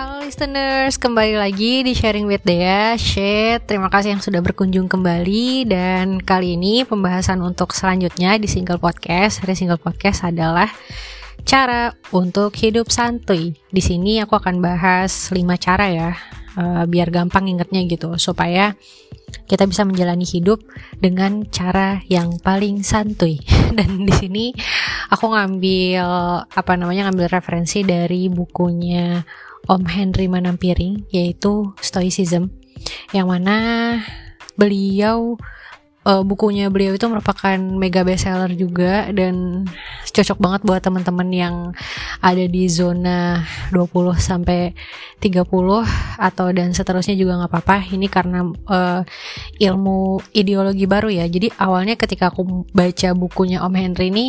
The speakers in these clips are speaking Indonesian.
Halo listeners, kembali lagi di Sharing with Dea. Shit, terima kasih yang sudah berkunjung kembali dan kali ini pembahasan untuk selanjutnya di single podcast, hari single podcast adalah cara untuk hidup santuy. Di sini aku akan bahas 5 cara ya, uh, biar gampang ingetnya gitu, supaya kita bisa menjalani hidup dengan cara yang paling santuy. Dan di sini aku ngambil apa namanya ngambil referensi dari bukunya Om Henry Manampiring yaitu Stoicism yang mana beliau uh, bukunya beliau itu merupakan mega bestseller juga dan cocok banget buat teman-teman yang ada di zona 20 sampai 30 atau dan seterusnya juga nggak apa-apa. Ini karena uh, ilmu ideologi baru ya. Jadi awalnya ketika aku baca bukunya Om Henry ini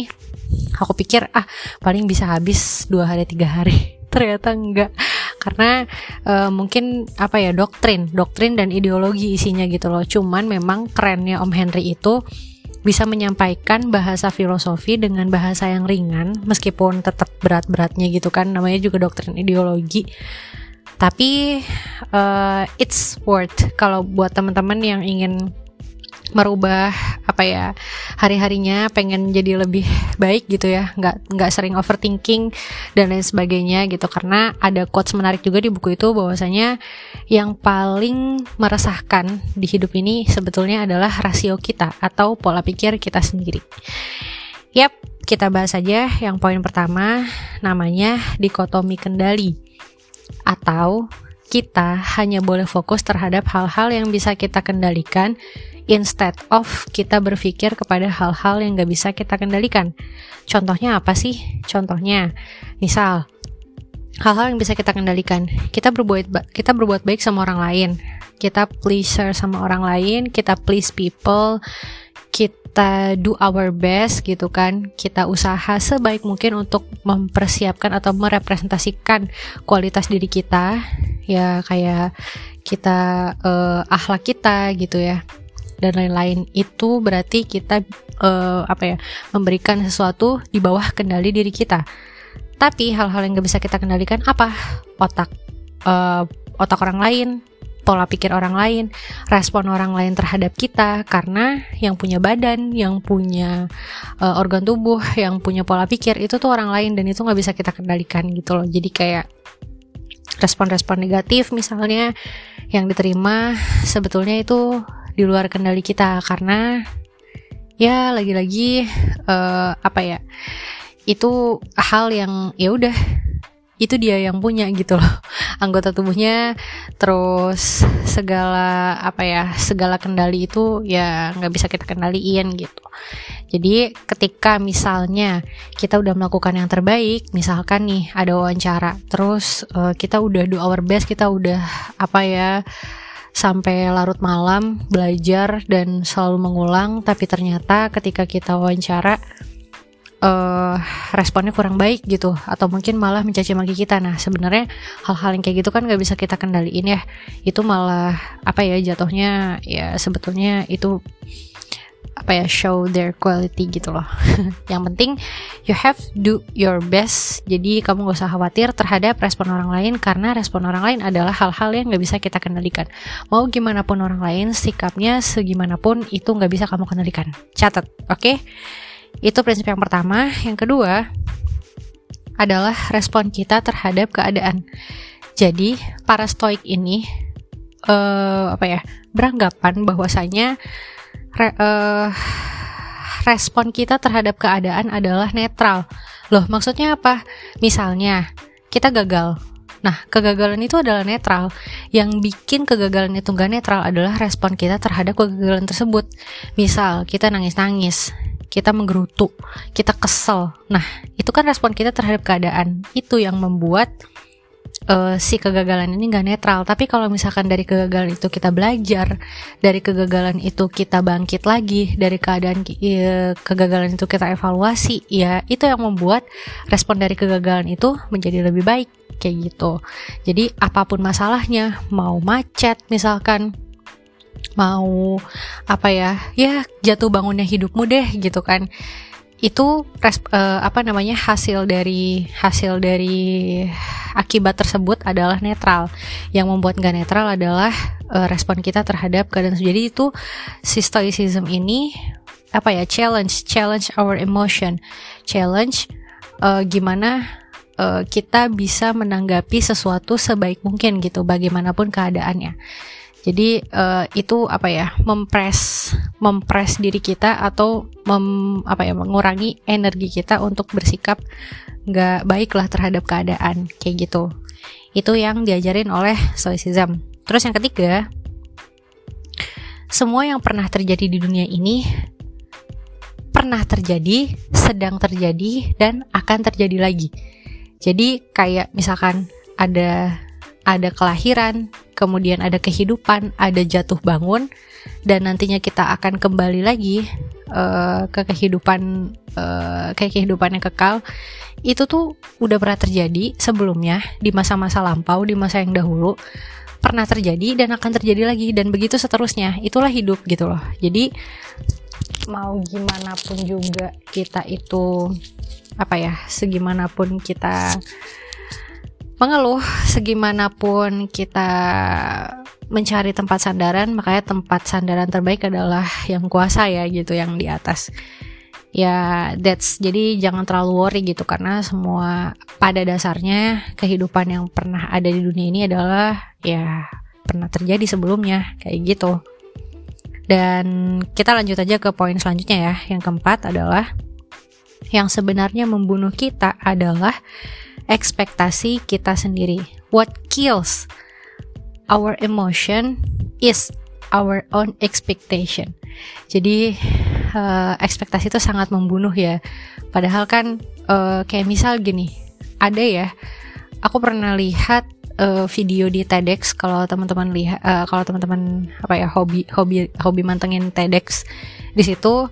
aku pikir ah paling bisa habis dua hari tiga hari ternyata enggak karena uh, mungkin apa ya doktrin doktrin dan ideologi isinya gitu loh. Cuman memang kerennya Om Henry itu bisa menyampaikan bahasa filosofi dengan bahasa yang ringan meskipun tetap berat-beratnya gitu kan. Namanya juga doktrin ideologi. Tapi uh, it's worth kalau buat teman-teman yang ingin merubah apa ya hari-harinya pengen jadi lebih baik gitu ya nggak nggak sering overthinking dan lain sebagainya gitu karena ada quotes menarik juga di buku itu bahwasanya yang paling meresahkan di hidup ini sebetulnya adalah rasio kita atau pola pikir kita sendiri. Yap, kita bahas aja yang poin pertama namanya dikotomi kendali atau kita hanya boleh fokus terhadap hal-hal yang bisa kita kendalikan instead of kita berpikir kepada hal-hal yang gak bisa kita kendalikan. Contohnya apa sih? Contohnya, misal hal-hal yang bisa kita kendalikan. Kita berbuat kita berbuat baik sama orang lain. Kita pleasure sama orang lain, kita please people, kita do our best gitu kan. Kita usaha sebaik mungkin untuk mempersiapkan atau merepresentasikan kualitas diri kita ya kayak kita uh, akhlak kita gitu ya dan lain-lain. Itu berarti kita uh, apa ya memberikan sesuatu di bawah kendali diri kita. Tapi hal-hal yang gak bisa kita kendalikan apa? Otak uh, otak orang lain pola pikir orang lain, respon orang lain terhadap kita. Karena yang punya badan, yang punya uh, organ tubuh, yang punya pola pikir itu tuh orang lain dan itu nggak bisa kita kendalikan gitu loh. Jadi kayak respon-respon negatif misalnya yang diterima sebetulnya itu di luar kendali kita karena ya lagi-lagi uh, apa ya itu hal yang ya udah itu dia yang punya gitu loh. Anggota tubuhnya terus segala apa ya segala kendali itu ya nggak bisa kita kendaliin gitu. Jadi ketika misalnya kita udah melakukan yang terbaik misalkan nih ada wawancara terus uh, kita udah do our best kita udah apa ya sampai larut malam belajar dan selalu mengulang. Tapi ternyata ketika kita wawancara uh, responnya kurang baik gitu. Atau mungkin malah mencaci maki kita. Nah sebenarnya hal-hal yang kayak gitu kan nggak bisa kita kendaliin ya. Itu malah apa ya jatuhnya ya sebetulnya itu apa ya show their quality gitu loh. Yang penting you have do your best. Jadi kamu gak usah khawatir terhadap respon orang lain karena respon orang lain adalah hal-hal yang gak bisa kita kendalikan. Mau gimana pun orang lain sikapnya segimanapun itu gak bisa kamu kendalikan. Catat oke? Okay? itu prinsip yang pertama. Yang kedua adalah respon kita terhadap keadaan. Jadi para stoik ini uh, apa ya beranggapan bahwasanya re, uh, respon kita terhadap keadaan adalah netral. Loh, maksudnya apa? Misalnya, kita gagal. Nah, kegagalan itu adalah netral. Yang bikin kegagalan itu gak netral adalah respon kita terhadap kegagalan tersebut. Misal, kita nangis-nangis, kita menggerutu, kita kesel. Nah, itu kan respon kita terhadap keadaan. Itu yang membuat uh, si kegagalan ini gak netral. Tapi kalau misalkan dari kegagalan itu kita belajar, dari kegagalan itu kita bangkit lagi, dari keadaan uh, kegagalan itu kita evaluasi, ya itu yang membuat respon dari kegagalan itu menjadi lebih baik kayak gitu. Jadi apa pun masalahnya, mau macet misalkan, mau apa ya, ya jatuh bangunnya hidupmu deh gitu kan itu uh, apa namanya hasil dari hasil dari akibat tersebut adalah netral. Yang membuat nggak netral adalah uh, respon kita terhadap keadaan. Jadi itu si stoicism ini apa ya challenge challenge our emotion challenge uh, gimana uh, kita bisa menanggapi sesuatu sebaik mungkin gitu bagaimanapun keadaannya jadi uh, itu apa ya mempres mempres diri kita atau mem, apa ya mengurangi energi kita untuk bersikap nggak baik lah terhadap keadaan kayak gitu. Itu yang diajarin oleh stoicism. Terus yang ketiga semua yang pernah terjadi di dunia ini pernah terjadi sedang terjadi dan akan terjadi lagi. Jadi kayak misalkan ada ada kelahiran kemudian ada kehidupan, ada jatuh bangun, dan nantinya kita akan kembali lagi uh, ke kehidupan uh, kayak kehidupan yang kekal. Itu tuh udah pernah terjadi sebelumnya di masa-masa lampau, di masa yang dahulu pernah terjadi dan akan terjadi lagi dan begitu seterusnya. Itulah hidup gitu loh. Jadi mau gimana pun juga kita itu apa ya, segimanapun kita mengeluh segimanapun kita mencari tempat sandaran makanya tempat sandaran terbaik adalah yang kuasa ya gitu yang di atas. Ya that's jadi jangan terlalu worry gitu karena semua pada dasarnya kehidupan yang pernah ada di dunia ini adalah ya pernah terjadi sebelumnya kayak gitu. Dan kita lanjut aja ke poin selanjutnya ya. Yang keempat adalah yang sebenarnya membunuh kita adalah ekspektasi kita sendiri. What kills our emotion is our own expectation. Jadi uh, ekspektasi itu sangat membunuh ya. Padahal kan uh, kayak misal gini, ada ya. Aku pernah lihat uh, video di TEDx kalau teman-teman lihat uh, kalau teman-teman apa ya hobi hobi hobi mantengin TEDx di situ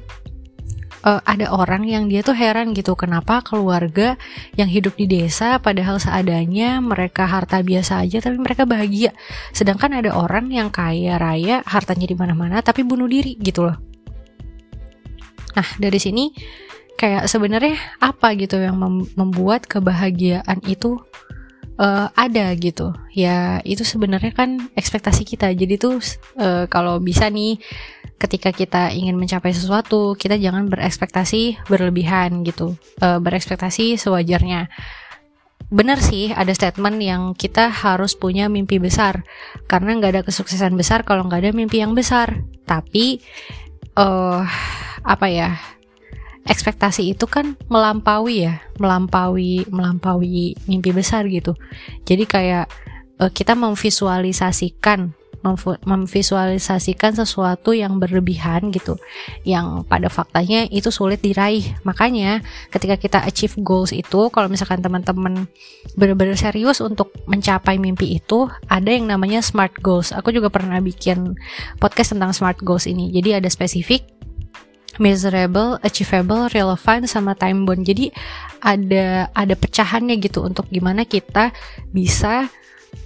uh, ada orang yang dia tuh heran gitu kenapa keluarga yang hidup di desa padahal seadanya mereka harta biasa aja tapi mereka bahagia. Sedangkan ada orang yang kaya raya hartanya di mana-mana tapi bunuh diri gitu loh. Nah dari sini kayak sebenarnya apa gitu yang mem membuat kebahagiaan itu uh, ada gitu? Ya itu sebenarnya kan ekspektasi kita. Jadi tuh uh, kalau bisa nih ketika kita ingin mencapai sesuatu kita jangan berekspektasi berlebihan gitu. Uh, berekspektasi sewajarnya. Benar sih ada statement yang kita harus punya mimpi besar. Karena nggak ada kesuksesan besar kalau nggak ada mimpi yang besar. Tapi uh, apa ya ekspektasi itu kan melampaui ya, melampaui melampaui mimpi besar gitu. Jadi kayak uh, kita memvisualisasikan memvisualisasikan sesuatu yang berlebihan gitu. Yang pada faktanya itu sulit diraih. Makanya ketika kita achieve goals itu kalau misalkan teman-teman benar-benar serius untuk mencapai mimpi itu ada yang namanya smart goals. Aku juga pernah bikin podcast tentang smart goals ini. Jadi ada spesifik measurable, achievable, relevant sama time bound. Jadi ada ada pecahannya gitu untuk gimana kita bisa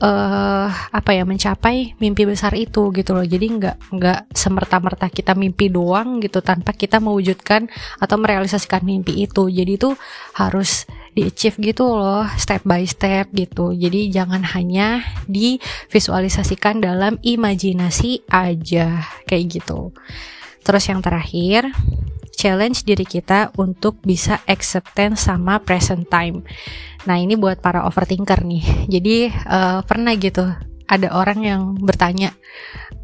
uh, apa ya mencapai mimpi besar itu gitu loh. Jadi nggak nggak semerta-merta kita mimpi doang gitu tanpa kita mewujudkan atau merealisasikan mimpi itu. Jadi itu harus di achieve gitu loh step by step gitu. Jadi jangan hanya divisualisasikan dalam imajinasi aja kayak gitu. Terus yang terakhir, challenge diri kita untuk bisa acceptance sama present time. Nah ini buat para overthinker nih. Jadi uh, pernah gitu ada orang yang bertanya,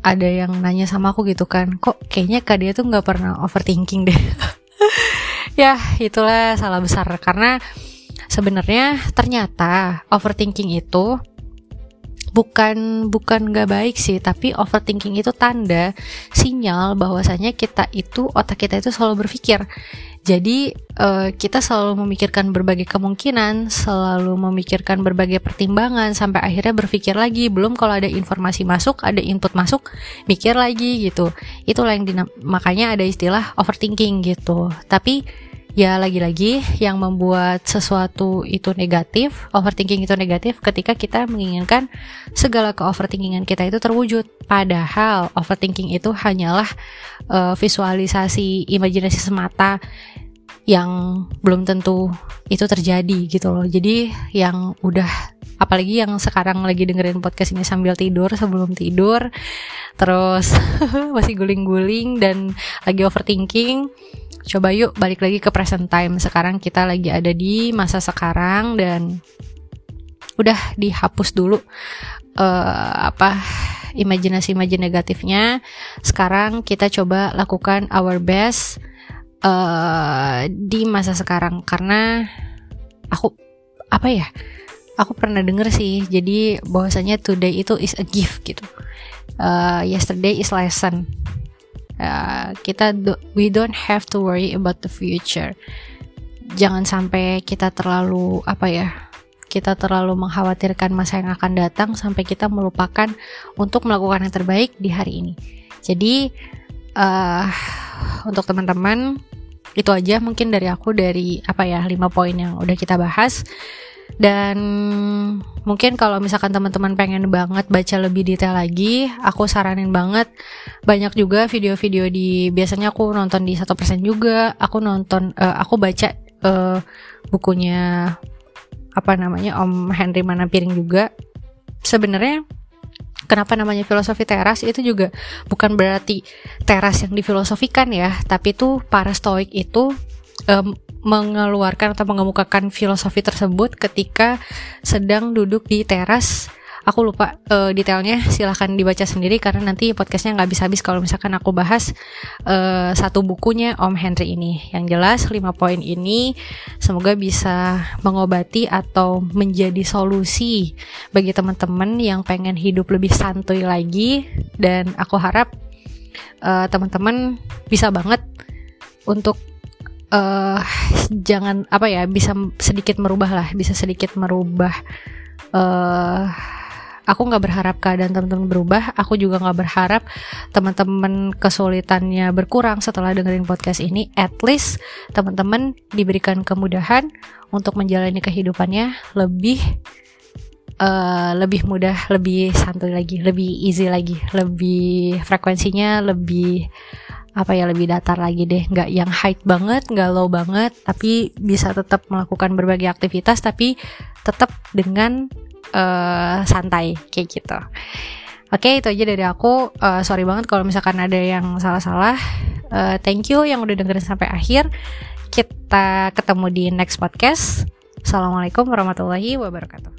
ada yang nanya sama aku gitu kan, kok kayaknya kak dia tuh nggak pernah overthinking deh. ya itulah salah besar karena sebenarnya ternyata overthinking itu bukan bukan nggak baik sih tapi overthinking itu tanda sinyal bahwasanya kita itu otak kita itu selalu berpikir. Jadi uh, kita selalu memikirkan berbagai kemungkinan selalu memikirkan berbagai pertimbangan sampai akhirnya berpikir lagi belum kalau ada informasi masuk ada input masuk mikir lagi gitu. Itulah yang makanya ada istilah overthinking gitu. Tapi ya lagi-lagi yang membuat sesuatu itu negatif, overthinking itu negatif ketika kita menginginkan segala ke-overthinkingan kita itu terwujud. Padahal overthinking itu hanyalah uh, visualisasi imajinasi semata yang belum tentu itu terjadi gitu loh jadi yang udah apalagi yang sekarang lagi dengerin podcast ini sambil tidur sebelum tidur terus masih guling-guling dan lagi overthinking coba yuk balik lagi ke present time. Sekarang kita lagi ada di masa sekarang dan udah dihapus dulu uh, apa imajinasi-imajinasi negatifnya. Sekarang kita coba lakukan our best uh, di masa sekarang. Karena aku apa ya aku pernah denger sih jadi bahwasanya today itu is a gift gitu. Uh, yesterday is lesson uh, kita do, we don't have to worry about the future. Jangan sampai kita terlalu apa ya kita terlalu mengkhawatirkan masa yang akan datang sampai kita melupakan untuk melakukan yang terbaik di hari ini. Jadi uh, untuk teman-teman itu aja mungkin dari aku dari apa ya lima poin yang udah kita bahas dan mungkin kalau misalkan teman-teman pengen banget baca lebih detail lagi, aku saranin banget. Banyak juga video-video di biasanya aku nonton di satu persen juga, aku nonton uh, aku baca uh, bukunya apa namanya Om Henry Manapiring juga. Sebenarnya kenapa namanya filosofi teras? Itu juga bukan berarti teras yang difilosofikan ya, tapi tuh para stoik itu um, mengeluarkan atau mengemukakan filosofi tersebut ketika sedang duduk di teras. Aku lupa uh, detailnya silahkan dibaca sendiri karena nanti podcastnya nggak bisa habis kalau misalkan aku bahas uh, satu bukunya Om Henry ini. Yang jelas lima poin ini semoga bisa mengobati atau menjadi solusi bagi teman-teman yang pengen hidup lebih santuy lagi. Dan aku harap uh, teman-teman bisa banget untuk uh, jangan apa ya bisa sedikit merubah lah bisa sedikit merubah. Uh, aku nggak berharap keadaan teman-teman berubah. Aku juga nggak berharap teman-teman kesulitannya berkurang setelah dengerin podcast ini. At least teman-teman diberikan kemudahan untuk menjalani kehidupannya lebih uh, lebih mudah lebih santai lagi lebih easy lagi lebih frekuensinya lebih apa ya lebih datar lagi deh. Nggak yang high banget nggak low banget tapi bisa tetap melakukan berbagai aktivitas tapi tetap dengan uh, santai kayak gitu. Oke itu aja dari aku. Uh, sorry banget kalau misalkan ada yang salah-salah. Uh, thank you yang udah dengerin sampai akhir. Kita ketemu di next podcast. Assalamualaikum warahmatullahi wabarakatuh